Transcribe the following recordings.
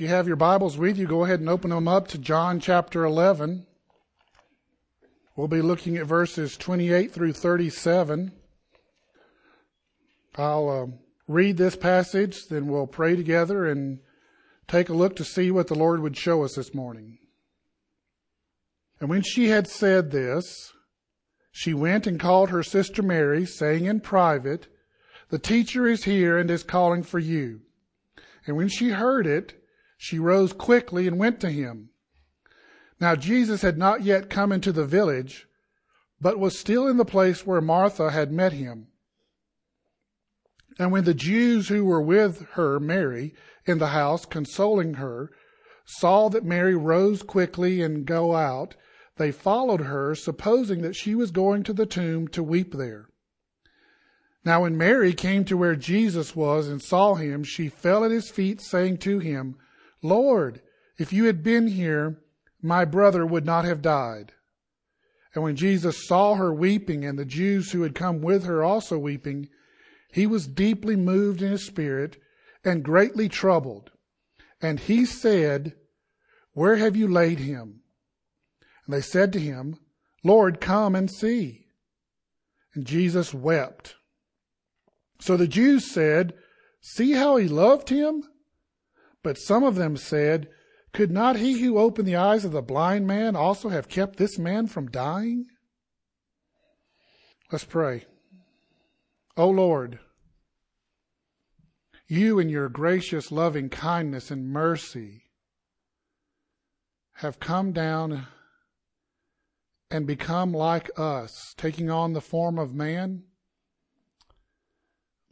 If you have your Bibles with you, go ahead and open them up to John chapter 11. We'll be looking at verses 28 through 37. I'll uh, read this passage, then we'll pray together and take a look to see what the Lord would show us this morning. And when she had said this, she went and called her sister Mary, saying in private, The teacher is here and is calling for you. And when she heard it, she rose quickly and went to him. Now Jesus had not yet come into the village, but was still in the place where Martha had met him. And when the Jews who were with her, Mary, in the house, consoling her, saw that Mary rose quickly and go out, they followed her, supposing that she was going to the tomb to weep there. Now when Mary came to where Jesus was and saw him, she fell at his feet, saying to him, Lord, if you had been here, my brother would not have died. And when Jesus saw her weeping, and the Jews who had come with her also weeping, he was deeply moved in his spirit and greatly troubled. And he said, Where have you laid him? And they said to him, Lord, come and see. And Jesus wept. So the Jews said, See how he loved him? But some of them said, Could not he who opened the eyes of the blind man also have kept this man from dying? Let's pray. O Lord, you in your gracious loving kindness and mercy have come down and become like us, taking on the form of man,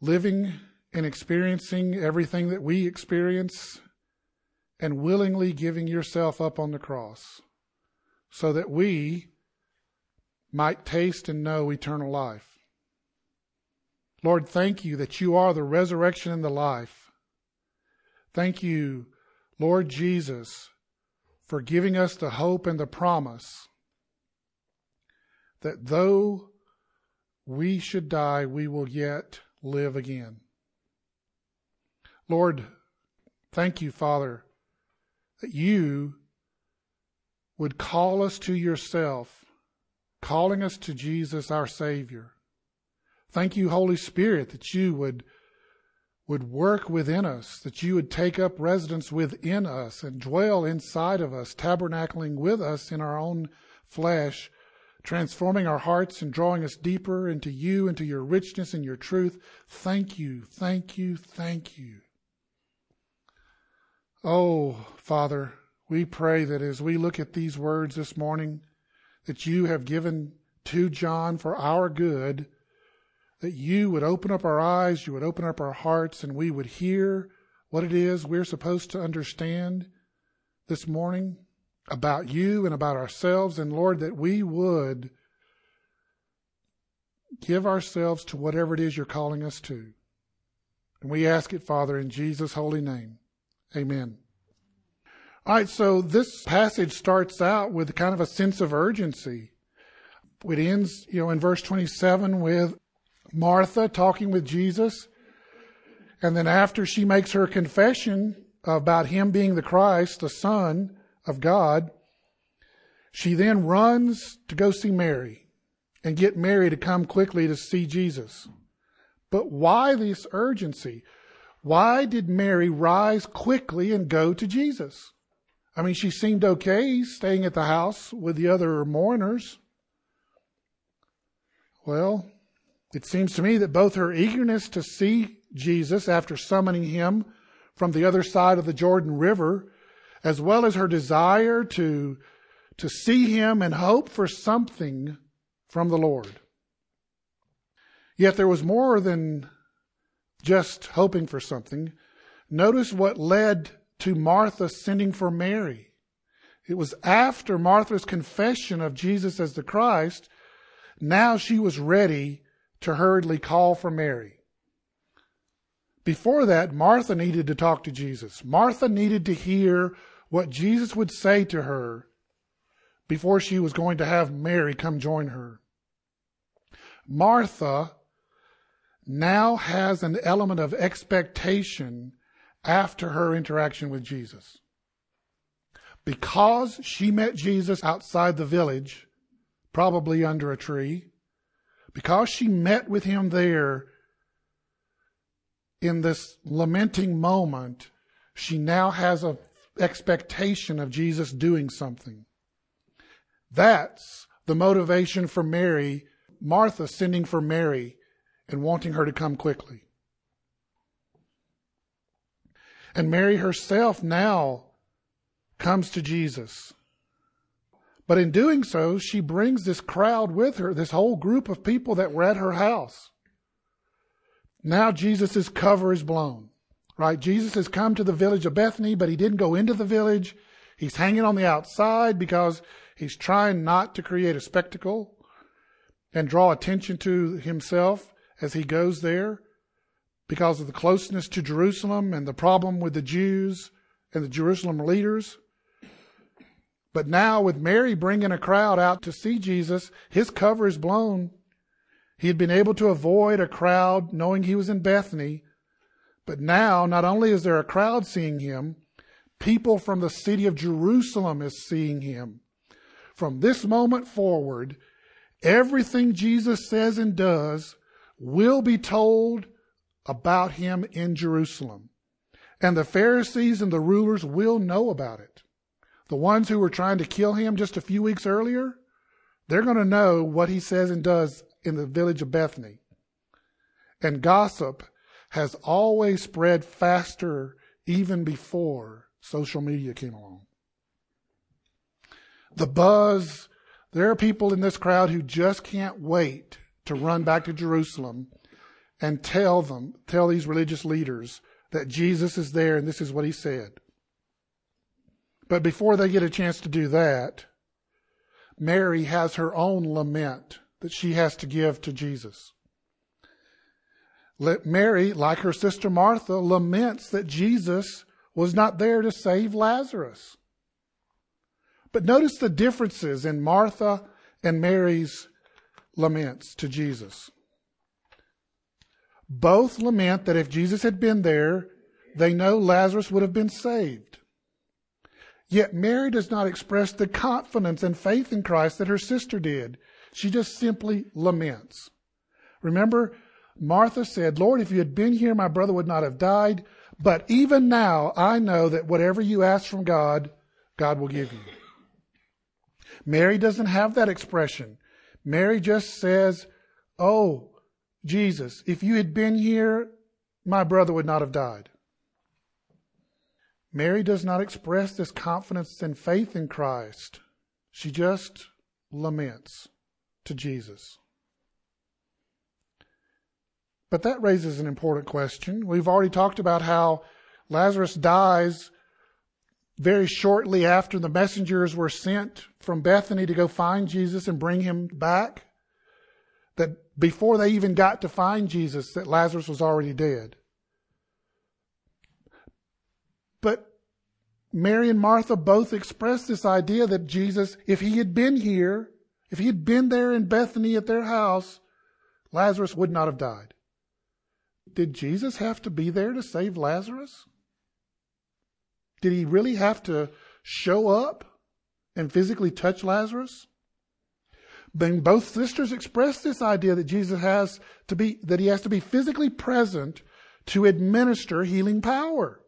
living and experiencing everything that we experience and willingly giving yourself up on the cross so that we might taste and know eternal life. Lord, thank you that you are the resurrection and the life. Thank you, Lord Jesus, for giving us the hope and the promise that though we should die, we will yet live again. Lord, thank you, Father, that you would call us to yourself, calling us to Jesus, our Savior. Thank you, Holy Spirit, that you would, would work within us, that you would take up residence within us and dwell inside of us, tabernacling with us in our own flesh, transforming our hearts and drawing us deeper into you, into your richness and your truth. Thank you, thank you, thank you. Oh, Father, we pray that as we look at these words this morning that you have given to John for our good, that you would open up our eyes, you would open up our hearts, and we would hear what it is we're supposed to understand this morning about you and about ourselves. And Lord, that we would give ourselves to whatever it is you're calling us to. And we ask it, Father, in Jesus' holy name. Amen. All right, so this passage starts out with kind of a sense of urgency. It ends, you know, in verse 27 with Martha talking with Jesus. And then after she makes her confession about him being the Christ, the Son of God, she then runs to go see Mary and get Mary to come quickly to see Jesus. But why this urgency? Why did Mary rise quickly and go to Jesus? I mean, she seemed okay staying at the house with the other mourners. Well, it seems to me that both her eagerness to see Jesus after summoning him from the other side of the Jordan River, as well as her desire to, to see him and hope for something from the Lord. Yet there was more than just hoping for something. Notice what led to Martha sending for Mary. It was after Martha's confession of Jesus as the Christ, now she was ready to hurriedly call for Mary. Before that, Martha needed to talk to Jesus. Martha needed to hear what Jesus would say to her before she was going to have Mary come join her. Martha now has an element of expectation after her interaction with Jesus. Because she met Jesus outside the village, probably under a tree, because she met with him there in this lamenting moment, she now has an expectation of Jesus doing something. That's the motivation for Mary, Martha sending for Mary and wanting her to come quickly. And Mary herself now comes to Jesus. But in doing so, she brings this crowd with her, this whole group of people that were at her house. Now Jesus' cover is blown, right? Jesus has come to the village of Bethany, but he didn't go into the village. He's hanging on the outside because he's trying not to create a spectacle and draw attention to himself as he goes there because of the closeness to Jerusalem and the problem with the Jews and the Jerusalem leaders. But now, with Mary bringing a crowd out to see Jesus, his cover is blown. He had been able to avoid a crowd knowing he was in Bethany. But now, not only is there a crowd seeing him, people from the city of Jerusalem is seeing him. From this moment forward, everything Jesus says and does will be told about him in Jerusalem. And the Pharisees and the rulers will know about it. The ones who were trying to kill him just a few weeks earlier, they're going to know what he says and does in the village of Bethany. And gossip has always spread faster even before social media came along. The buzz, there are people in this crowd who just can't wait to run back to Jerusalem and tell them, tell these religious leaders that Jesus is there and this is what he said. But before they get a chance to do that, Mary has her own lament that she has to give to Jesus. Let Mary, like her sister Martha, laments that Jesus was not there to save Lazarus. But notice the differences in Martha and Mary's laments to Jesus. Both lament that if Jesus had been there, they know Lazarus would have been saved. Yet Mary does not express the confidence and faith in Christ that her sister did. She just simply laments. Remember, Martha said, Lord, if you had been here, my brother would not have died. But even now, I know that whatever you ask from God, God will give you. Mary doesn't have that expression. Mary just says, Oh, Jesus, if you had been here, my brother would not have died. Mary does not express this confidence and faith in Christ. She just laments to Jesus. But that raises an important question. We've already talked about how Lazarus dies very shortly after the messengers were sent from Bethany to go find Jesus and bring him back. That before they even got to find Jesus, that Lazarus was already dead. But Mary and Martha both expressed this idea that Jesus, if he had been here, if he had been there in Bethany at their house, Lazarus would not have died. Did Jesus have to be there to save Lazarus? Did he really have to show up and physically touch Lazarus? Then both sisters express this idea that Jesus has to be, that he has to be physically present to administer healing power.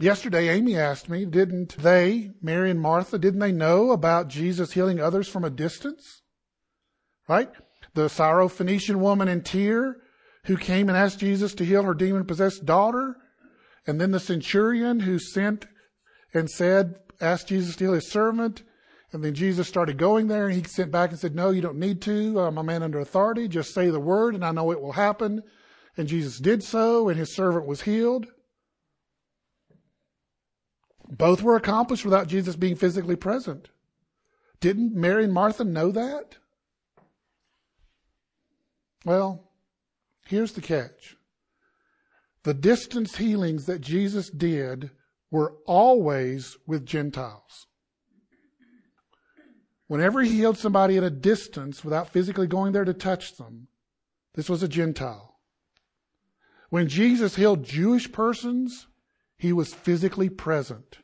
Yesterday, Amy asked me, didn't they, Mary and Martha, didn't they know about Jesus healing others from a distance? Right? The Syrophoenician woman in Tyre who came and asked Jesus to heal her demon possessed daughter. And then the centurion who sent and said, asked Jesus to heal his servant. And then Jesus started going there and he sent back and said, No, you don't need to. I'm a man under authority. Just say the word and I know it will happen. And Jesus did so and his servant was healed. Both were accomplished without Jesus being physically present. Didn't Mary and Martha know that? Well, here's the catch. The distance healings that Jesus did were always with Gentiles. Whenever he healed somebody at a distance without physically going there to touch them, this was a Gentile. When Jesus healed Jewish persons, he was physically present.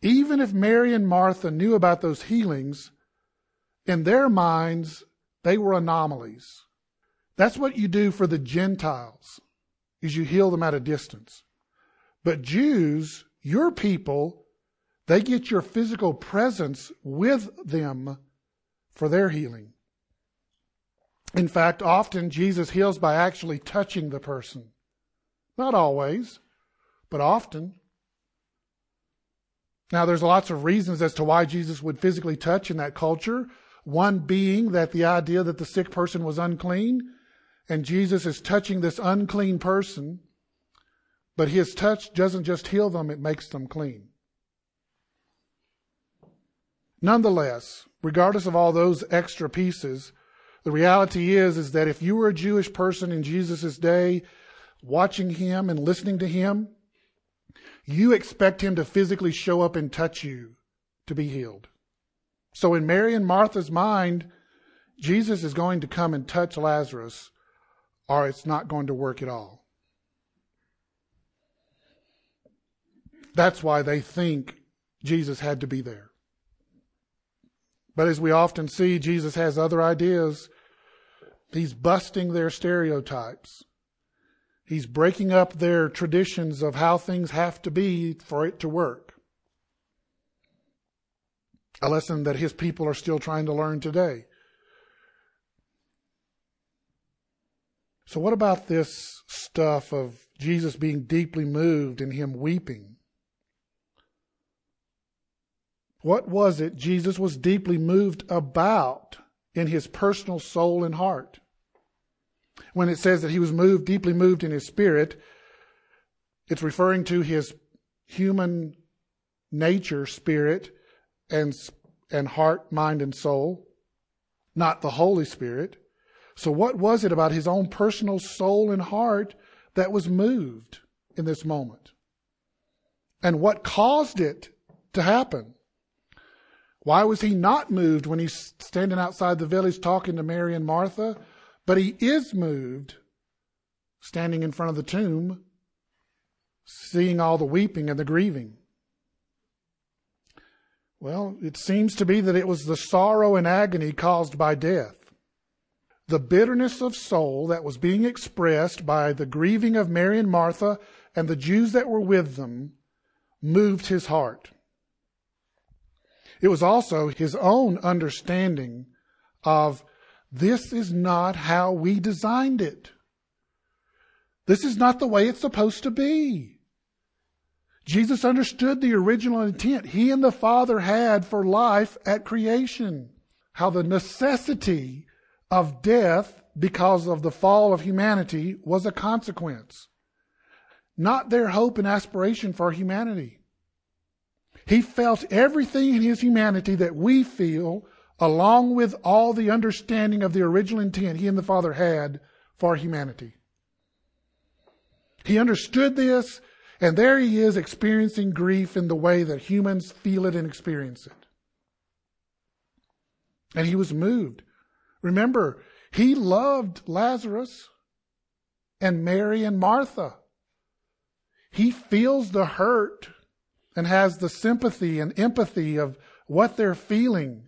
Even if Mary and Martha knew about those healings, in their minds, they were anomalies. That's what you do for the Gentiles, is you heal them at a distance. But Jews, your people, they get your physical presence with them for their healing. In fact, often Jesus heals by actually touching the person. Not always, but often. Now, there's lots of reasons as to why Jesus would physically touch in that culture. One being that the idea that the sick person was unclean, and Jesus is touching this unclean person, but his touch doesn't just heal them, it makes them clean. Nonetheless, regardless of all those extra pieces, the reality is, is that if you were a Jewish person in Jesus' day, watching him and listening to him, you expect him to physically show up and touch you to be healed. So in Mary and Martha's mind, Jesus is going to come and touch Lazarus, or it's not going to work at all. That's why they think Jesus had to be there. But as we often see, Jesus has other ideas. He's busting their stereotypes. He's breaking up their traditions of how things have to be for it to work. A lesson that his people are still trying to learn today. So, what about this stuff of Jesus being deeply moved and him weeping? What was it Jesus was deeply moved about in his personal soul and heart? When it says that he was moved, deeply moved in his spirit, it's referring to his human nature, spirit, and, and heart, mind, and soul, not the Holy Spirit. So, what was it about his own personal soul and heart that was moved in this moment? And what caused it to happen? Why was he not moved when he's standing outside the village talking to Mary and Martha? But he is moved standing in front of the tomb, seeing all the weeping and the grieving. Well, it seems to be that it was the sorrow and agony caused by death. The bitterness of soul that was being expressed by the grieving of Mary and Martha and the Jews that were with them moved his heart. It was also his own understanding of this is not how we designed it. This is not the way it's supposed to be. Jesus understood the original intent he and the Father had for life at creation. How the necessity of death because of the fall of humanity was a consequence, not their hope and aspiration for humanity. He felt everything in his humanity that we feel, along with all the understanding of the original intent he and the Father had for humanity. He understood this, and there he is experiencing grief in the way that humans feel it and experience it. And he was moved. Remember, he loved Lazarus and Mary and Martha. He feels the hurt and has the sympathy and empathy of what they're feeling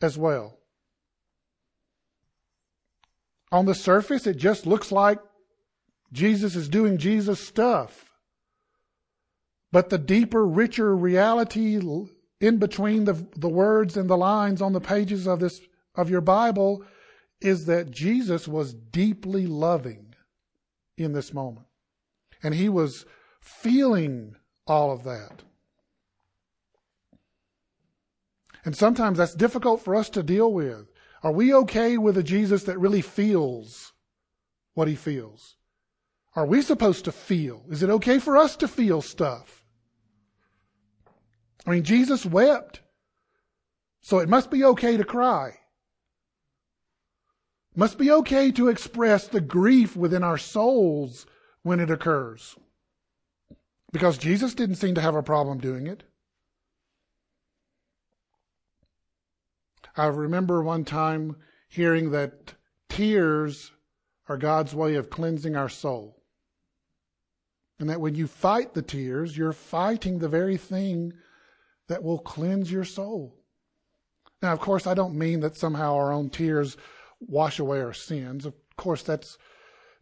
as well. On the surface, it just looks like Jesus is doing Jesus stuff. But the deeper, richer reality in between the, the words and the lines on the pages of this of your Bible is that Jesus was deeply loving in this moment. And he was feeling all of that. And sometimes that's difficult for us to deal with. Are we okay with a Jesus that really feels what he feels? Are we supposed to feel? Is it okay for us to feel stuff? I mean, Jesus wept. So it must be okay to cry. Must be okay to express the grief within our souls when it occurs. Because Jesus didn't seem to have a problem doing it. I remember one time hearing that tears are God's way of cleansing our soul. And that when you fight the tears, you're fighting the very thing that will cleanse your soul. Now, of course, I don't mean that somehow our own tears wash away our sins. Of course, that's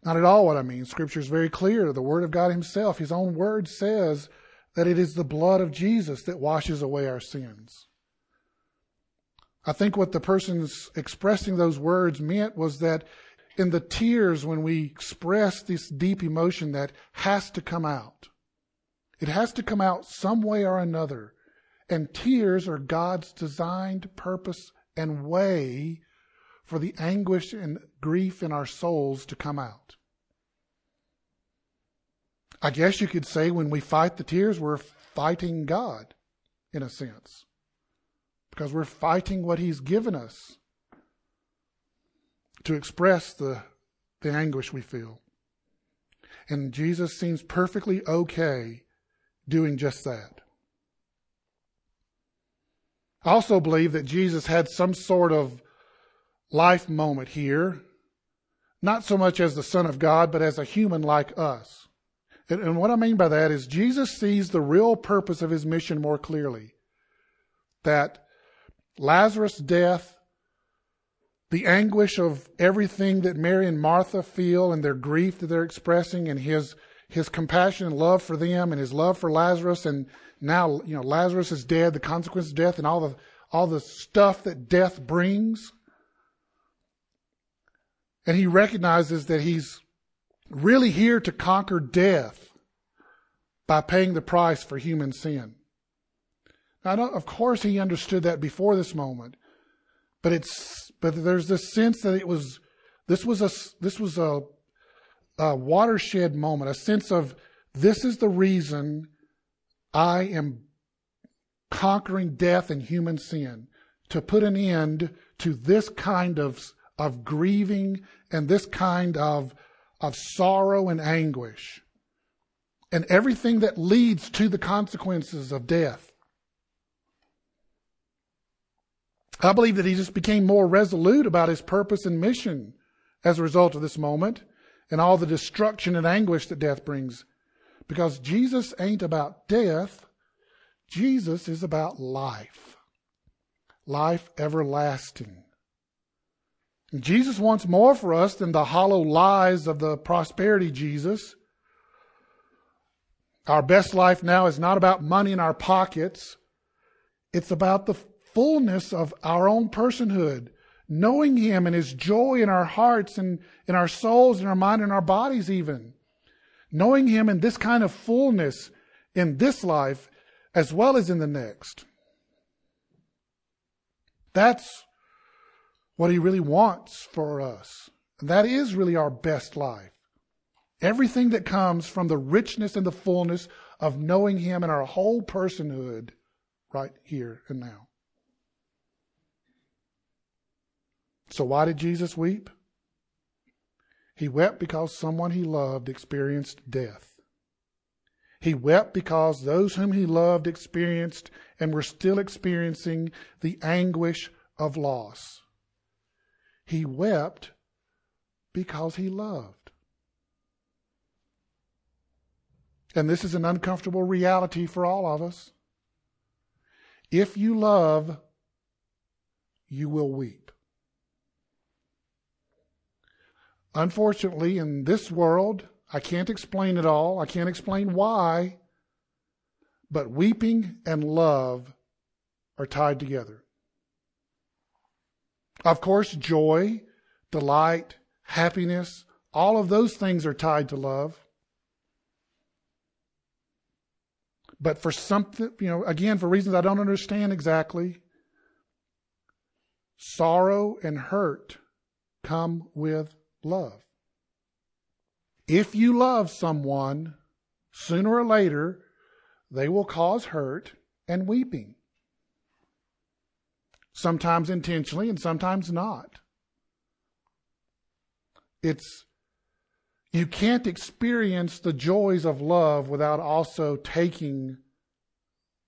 not at all what I mean. Scripture is very clear. The Word of God Himself, His own Word says that it is the blood of Jesus that washes away our sins. I think what the person's expressing those words meant was that in the tears, when we express this deep emotion that has to come out, it has to come out some way or another. And tears are God's designed purpose and way for the anguish and grief in our souls to come out. I guess you could say when we fight the tears, we're fighting God, in a sense, because we're fighting what He's given us to express the, the anguish we feel. And Jesus seems perfectly okay doing just that. I also believe that Jesus had some sort of life moment here, not so much as the Son of God, but as a human like us. And, and what I mean by that is Jesus sees the real purpose of his mission more clearly. That Lazarus' death, the anguish of everything that Mary and Martha feel and their grief that they're expressing and his his compassion and love for them and his love for Lazarus and now you know Lazarus is dead, the consequence of death and all the all the stuff that death brings. And he recognizes that he's really here to conquer death by paying the price for human sin. Now, of course, he understood that before this moment, but it's but there's this sense that it was this was a this was a, a watershed moment, a sense of this is the reason I am conquering death and human sin to put an end to this kind of of grieving and this kind of, of sorrow and anguish and everything that leads to the consequences of death. I believe that he just became more resolute about his purpose and mission as a result of this moment and all the destruction and anguish that death brings. Because Jesus ain't about death, Jesus is about life. Life everlasting. Jesus wants more for us than the hollow lies of the prosperity Jesus. Our best life now is not about money in our pockets. It's about the fullness of our own personhood, knowing Him and His joy in our hearts and in our souls and our mind and our bodies, even. Knowing Him in this kind of fullness in this life as well as in the next. That's what He really wants for us. And that is really our best life. Everything that comes from the richness and the fullness of knowing Him in our whole personhood right here and now. So, why did Jesus weep? He wept because someone he loved experienced death. He wept because those whom he loved experienced and were still experiencing the anguish of loss. He wept because he loved. And this is an uncomfortable reality for all of us. If you love, you will weep. Unfortunately, in this world, I can't explain it all. I can't explain why. But weeping and love are tied together. Of course, joy, delight, happiness, all of those things are tied to love. But for something, you know, again, for reasons I don't understand exactly, sorrow and hurt come with love. If you love someone, sooner or later, they will cause hurt and weeping sometimes intentionally and sometimes not. It's you can't experience the joys of love without also taking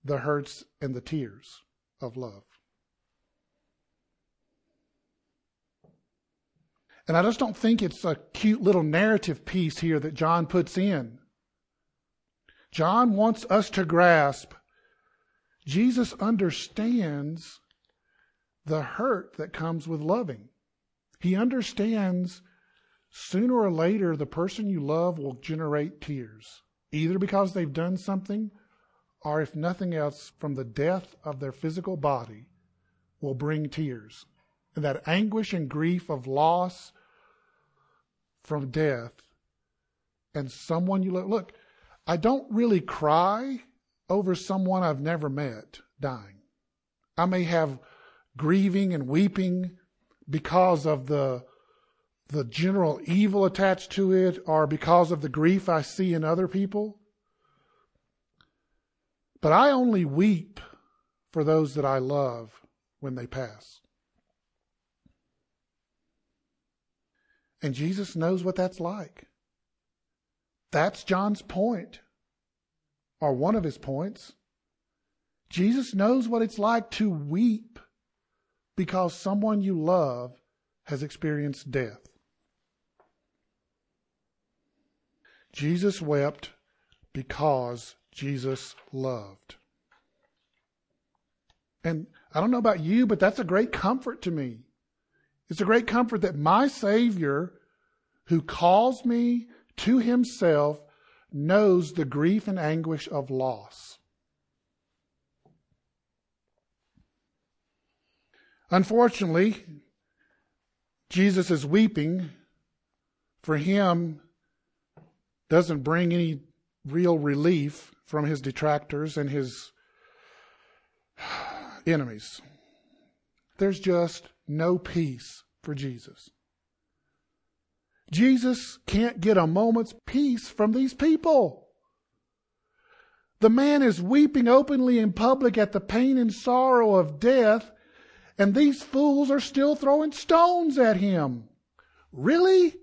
the hurts and the tears of love. And I just don't think it's a cute little narrative piece here that John puts in. John wants us to grasp Jesus understands the hurt that comes with loving. He understands sooner or later the person you love will generate tears, either because they've done something or, if nothing else, from the death of their physical body will bring tears. And that anguish and grief of loss from death and someone you love. Look, I don't really cry over someone I've never met dying. I may have grieving and weeping because of the the general evil attached to it or because of the grief I see in other people. But I only weep for those that I love when they pass. And Jesus knows what that's like. That's John's point, or one of his points. Jesus knows what it's like to weep because someone you love has experienced death. Jesus wept because Jesus loved. And I don't know about you, but that's a great comfort to me. It's a great comfort that my Savior, who calls me to himself, knows the grief and anguish of loss. Unfortunately, Jesus is weeping. For him, doesn't bring any real relief from his detractors and his enemies. There's just no peace for Jesus. Jesus can't get a moment's peace from these people. The man is weeping openly in public at the pain and sorrow of death, and these fools are still throwing stones at him. Really?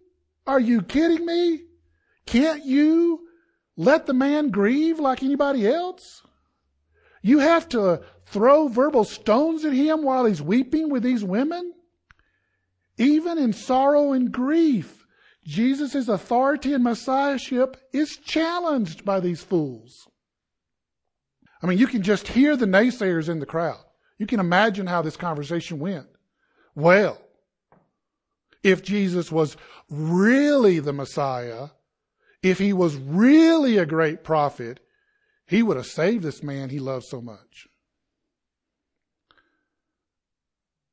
Are you kidding me? Can't you let the man grieve like anybody else? You have to throw verbal stones at him while he's weeping with these women? Even in sorrow and grief, Jesus' authority and messiahship is challenged by these fools. I mean, you can just hear the naysayers in the crowd. You can imagine how this conversation went. Well, if Jesus was really the Messiah, if he was really a great prophet, he would have saved this man he loved so much.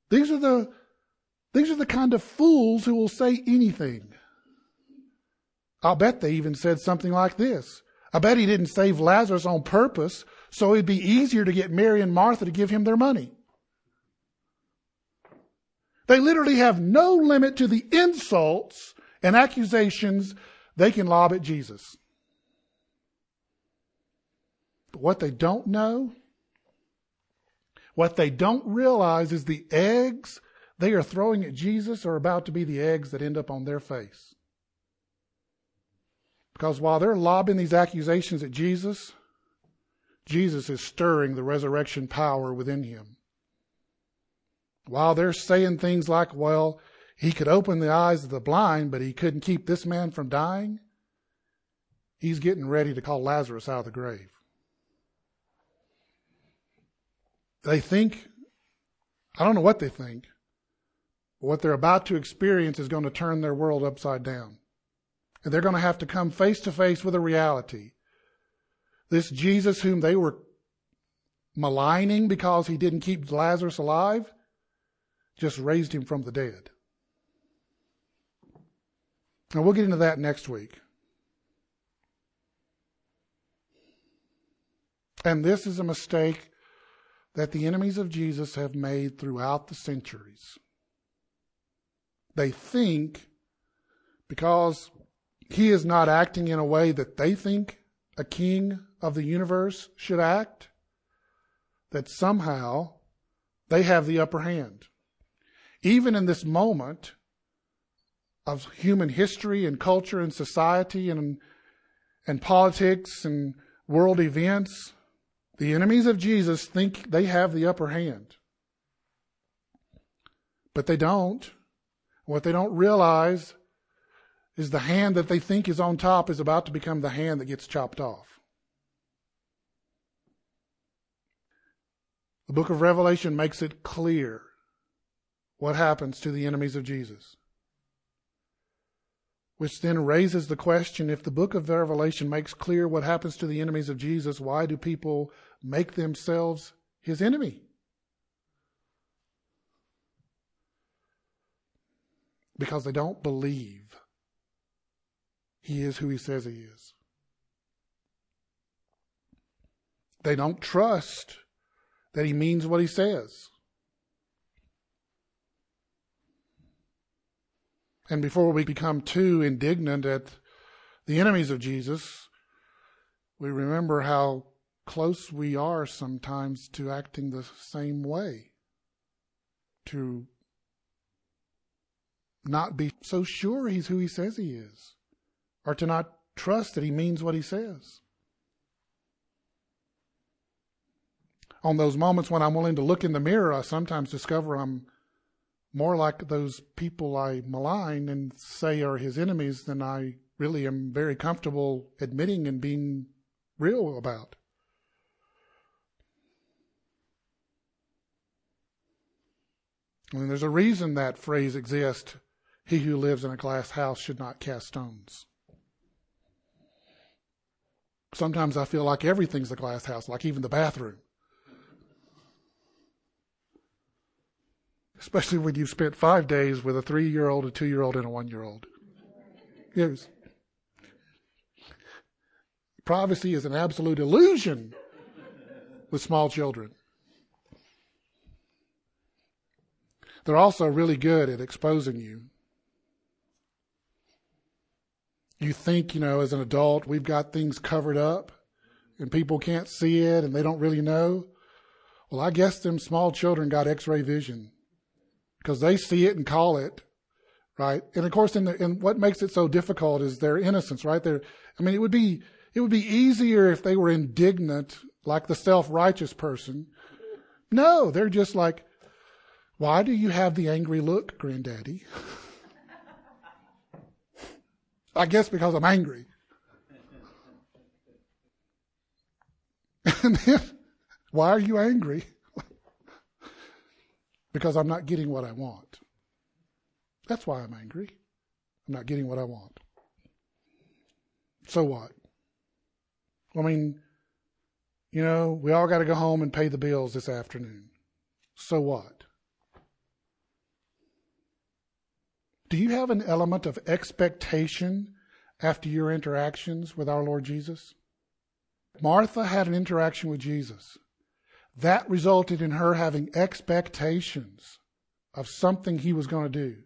These are the, these are the kind of fools who will say anything. I'll bet they even said something like this. I bet he didn't save Lazarus on purpose so it'd be easier to get Mary and Martha to give him their money. They literally have no limit to the insults and accusations they can lob at Jesus. But what they don't know, what they don't realize is the eggs they are throwing at Jesus are about to be the eggs that end up on their face. Because while they're lobbing these accusations at Jesus, Jesus is stirring the resurrection power within him. While they're saying things like, well, he could open the eyes of the blind, but he couldn't keep this man from dying. He's getting ready to call Lazarus out of the grave. They think, I don't know what they think, but what they're about to experience is going to turn their world upside down. And they're going to have to come face to face with a reality. This Jesus, whom they were maligning because he didn't keep Lazarus alive, just raised him from the dead. And we'll get into that next week. And this is a mistake that the enemies of Jesus have made throughout the centuries. They think because he is not acting in a way that they think a king of the universe should act, that somehow they have the upper hand. Even in this moment, of human history and culture and society and, and politics and world events, the enemies of Jesus think they have the upper hand. But they don't. What they don't realize is the hand that they think is on top is about to become the hand that gets chopped off. The book of Revelation makes it clear what happens to the enemies of Jesus. Which then raises the question if the book of Revelation makes clear what happens to the enemies of Jesus, why do people make themselves his enemy? Because they don't believe he is who he says he is. They don't trust that he means what he says. And before we become too indignant at the enemies of Jesus, we remember how close we are sometimes to acting the same way, to not be so sure he's who he says he is, or to not trust that he means what he says. On those moments when I'm willing to look in the mirror, I sometimes discover I'm more like those people I malign and say are his enemies than I really am very comfortable admitting and being real about. I mean, there's a reason that phrase exists he who lives in a glass house should not cast stones. Sometimes I feel like everything's a glass house, like even the bathroom. especially when you've spent five days with a three year old, a two year old, and a one year old. Yes. Privacy is an absolute illusion with small children. They're also really good at exposing you. You think, you know, as an adult, we've got things covered up and people can't see it and they don't really know. Well, I guess them small children got x ray vision because they see it and call it, right? And of course, in, the, in what makes it so difficult is their innocence, right? They're, I mean, it would be it would be easier if they were indignant, like the self-righteous person. No, they're just like, why do you have the angry look, granddaddy? I guess because I'm angry. and then, why are you angry? because I'm not getting what I want. That's why I'm angry. I'm not getting what I want. So what? I mean, you know, we all got to go home and pay the bills this afternoon. So what? Do you have an element of expectation after your interactions with our Lord Jesus? Martha had an interaction with Jesus. That resulted in her having expectations of something he was going to do.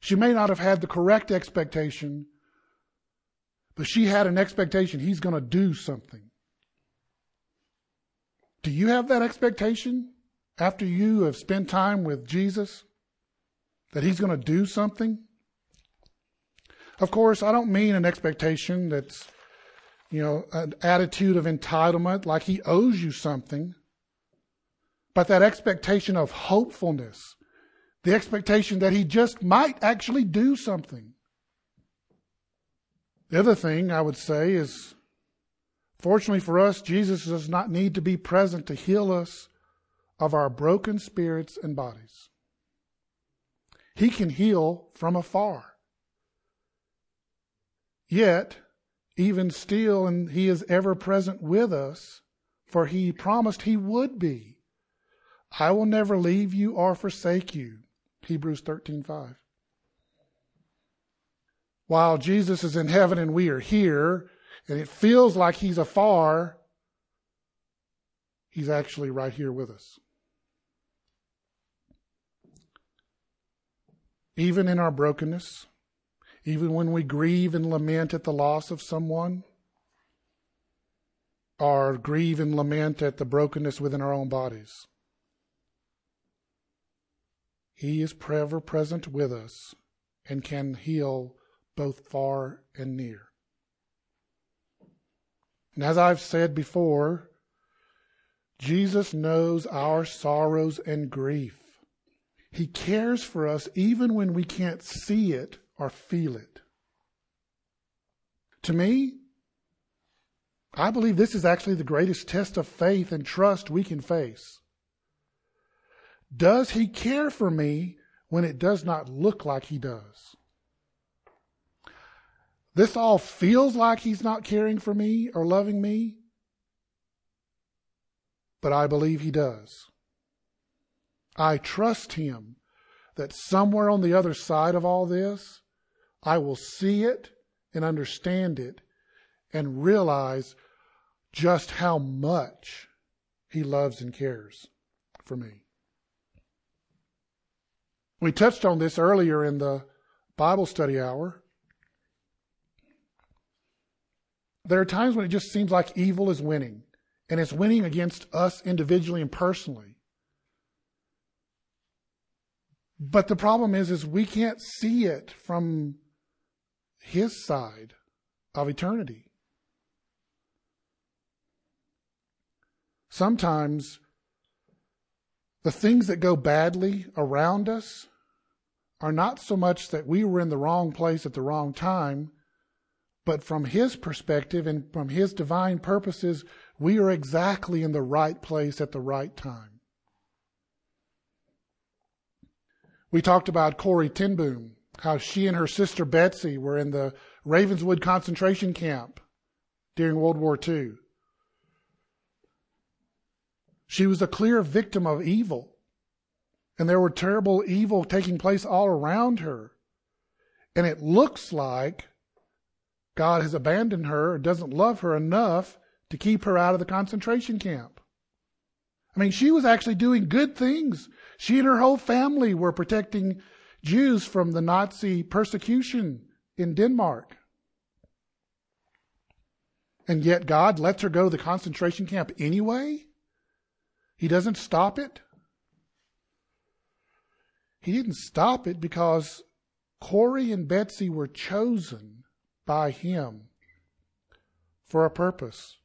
She may not have had the correct expectation, but she had an expectation he's going to do something. Do you have that expectation after you have spent time with Jesus? That he's going to do something? Of course, I don't mean an expectation that's, you know, an attitude of entitlement, like he owes you something but that expectation of hopefulness, the expectation that he just might actually do something. The other thing I would say is, fortunately for us, Jesus does not need to be present to heal us of our broken spirits and bodies. He can heal from afar. Yet, even still, and He is ever present with us, for He promised He would be. I will never leave you or forsake you. Hebrews 13:5. While Jesus is in heaven and we are here, and it feels like he's afar, he's actually right here with us. Even in our brokenness, even when we grieve and lament at the loss of someone, or grieve and lament at the brokenness within our own bodies. He is ever present with us and can heal both far and near. And as I've said before, Jesus knows our sorrows and grief. He cares for us even when we can't see it or feel it. To me, I believe this is actually the greatest test of faith and trust we can face. Does he care for me when it does not look like he does? This all feels like he's not caring for me or loving me, but I believe he does. I trust him that somewhere on the other side of all this, I will see it and understand it and realize just how much he loves and cares for me. We touched on this earlier in the Bible study hour. There are times when it just seems like evil is winning, and it's winning against us individually and personally. But the problem is, is we can't see it from his side of eternity. Sometimes the things that go badly around us are not so much that we were in the wrong place at the wrong time, but from His perspective and from His divine purposes, we are exactly in the right place at the right time. We talked about Corrie ten Boom, how she and her sister Betsie were in the Ravensbrück concentration camp during World War II. She was a clear victim of evil. And there were terrible evil taking place all around her. And it looks like God has abandoned her or doesn't love her enough to keep her out of the concentration camp. I mean, she was actually doing good things. She and her whole family were protecting Jews from the Nazi persecution in Denmark. And yet God lets her go to the concentration camp anyway? He doesn't stop it. He didn't stop it because Corrie and Betsie were chosen by him for a purpose.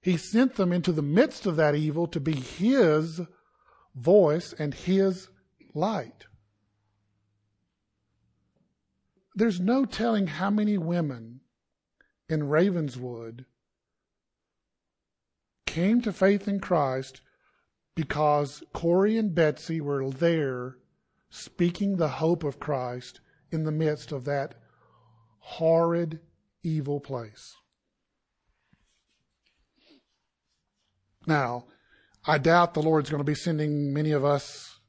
He sent them into the midst of that evil to be his voice and his light. There's no telling how many women in Ravensbrück came to faith in Christ because Corrie and Betsie were there speaking the hope of Christ in the midst of that horrid, evil place. Now, I doubt the Lord's going to be sending many of us,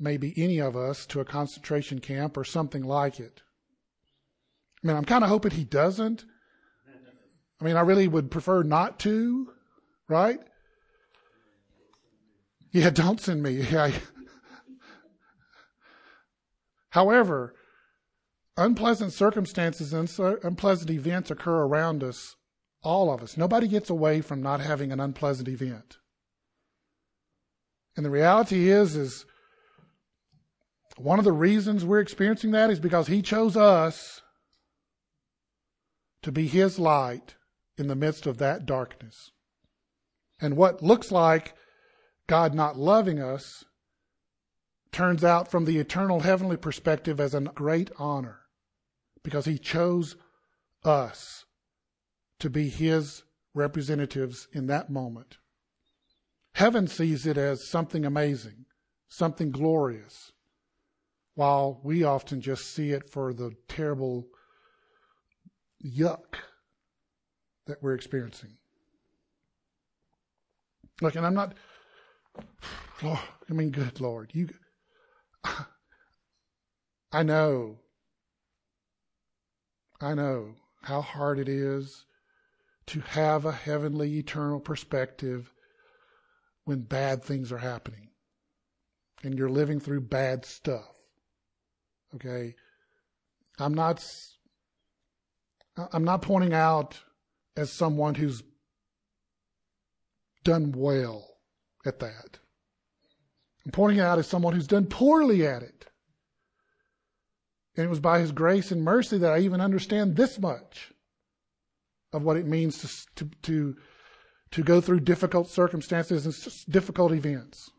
maybe any of us, to a concentration camp or something like it. I mean, I'm kind of hoping He doesn't. I mean, I really would prefer not to, Right? Yeah, don't send me. Yeah. However, unpleasant circumstances and unpleasant events occur around us, all of us. Nobody gets away from not having an unpleasant event. And the reality is, is one of the reasons we're experiencing that is because He chose us to be His light in the midst of that darkness. And what looks like God not loving us turns out from the eternal heavenly perspective as a great honor because he chose us to be his representatives in that moment. Heaven sees it as something amazing, something glorious, while we often just see it for the terrible yuck that we're experiencing. Look, and I'm not, Lord, I mean, good Lord, you, I know, I know how hard it is to have a heavenly, eternal perspective when bad things are happening and you're living through bad stuff. Okay? I'm not, I'm not pointing out as someone who's done well at that. I'm pointing out as someone who's done poorly at it. And it was by His grace and mercy that I even understand this much of what it means to, to, to, to go through difficult circumstances and difficult events.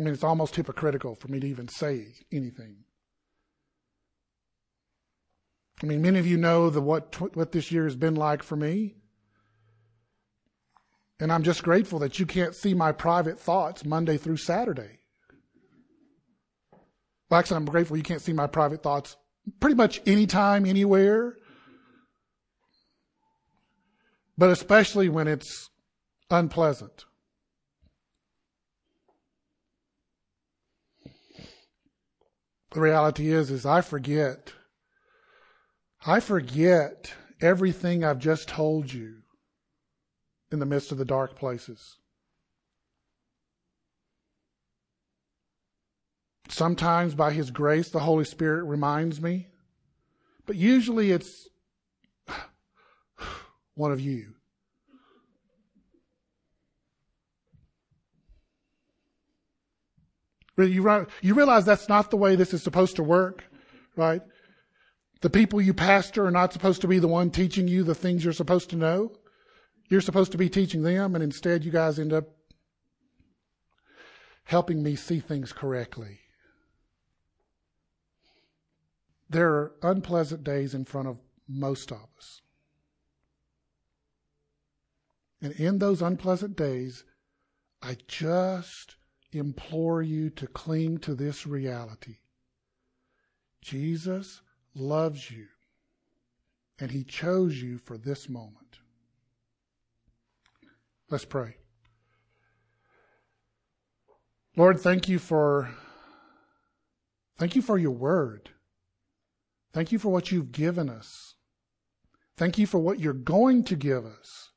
I mean, it's almost hypocritical for me to even say anything. I mean, many of you know the what what this year has been like for me, and I'm just grateful that you can't see my private thoughts Monday through Saturday. Actually, I'm grateful you can't see my private thoughts pretty much anytime, anywhere. But especially when it's unpleasant. The reality is, is I forget. I forget everything I've just told you in the midst of the dark places. Sometimes by His grace, the Holy Spirit reminds me, but usually it's one of you. You, realize that's not the way this is supposed to work, right? The people you pastor are not supposed to be the one teaching you the things you're supposed to know. You're supposed to be teaching them, and instead you guys end up helping me see things correctly. There are unpleasant days in front of most of us. And in those unpleasant days, I just implore you to cling to this reality. Jesus loves you, and he chose you for this moment. Let's pray. Lord, thank you for thank you for your word. Thank you for what you've given us. Thank you for what you're going to give us.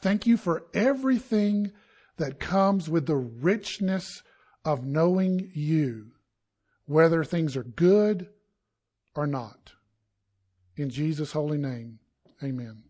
Thank you for everything that comes with the richness of knowing you, whether things are good or not. In Jesus' holy name, amen.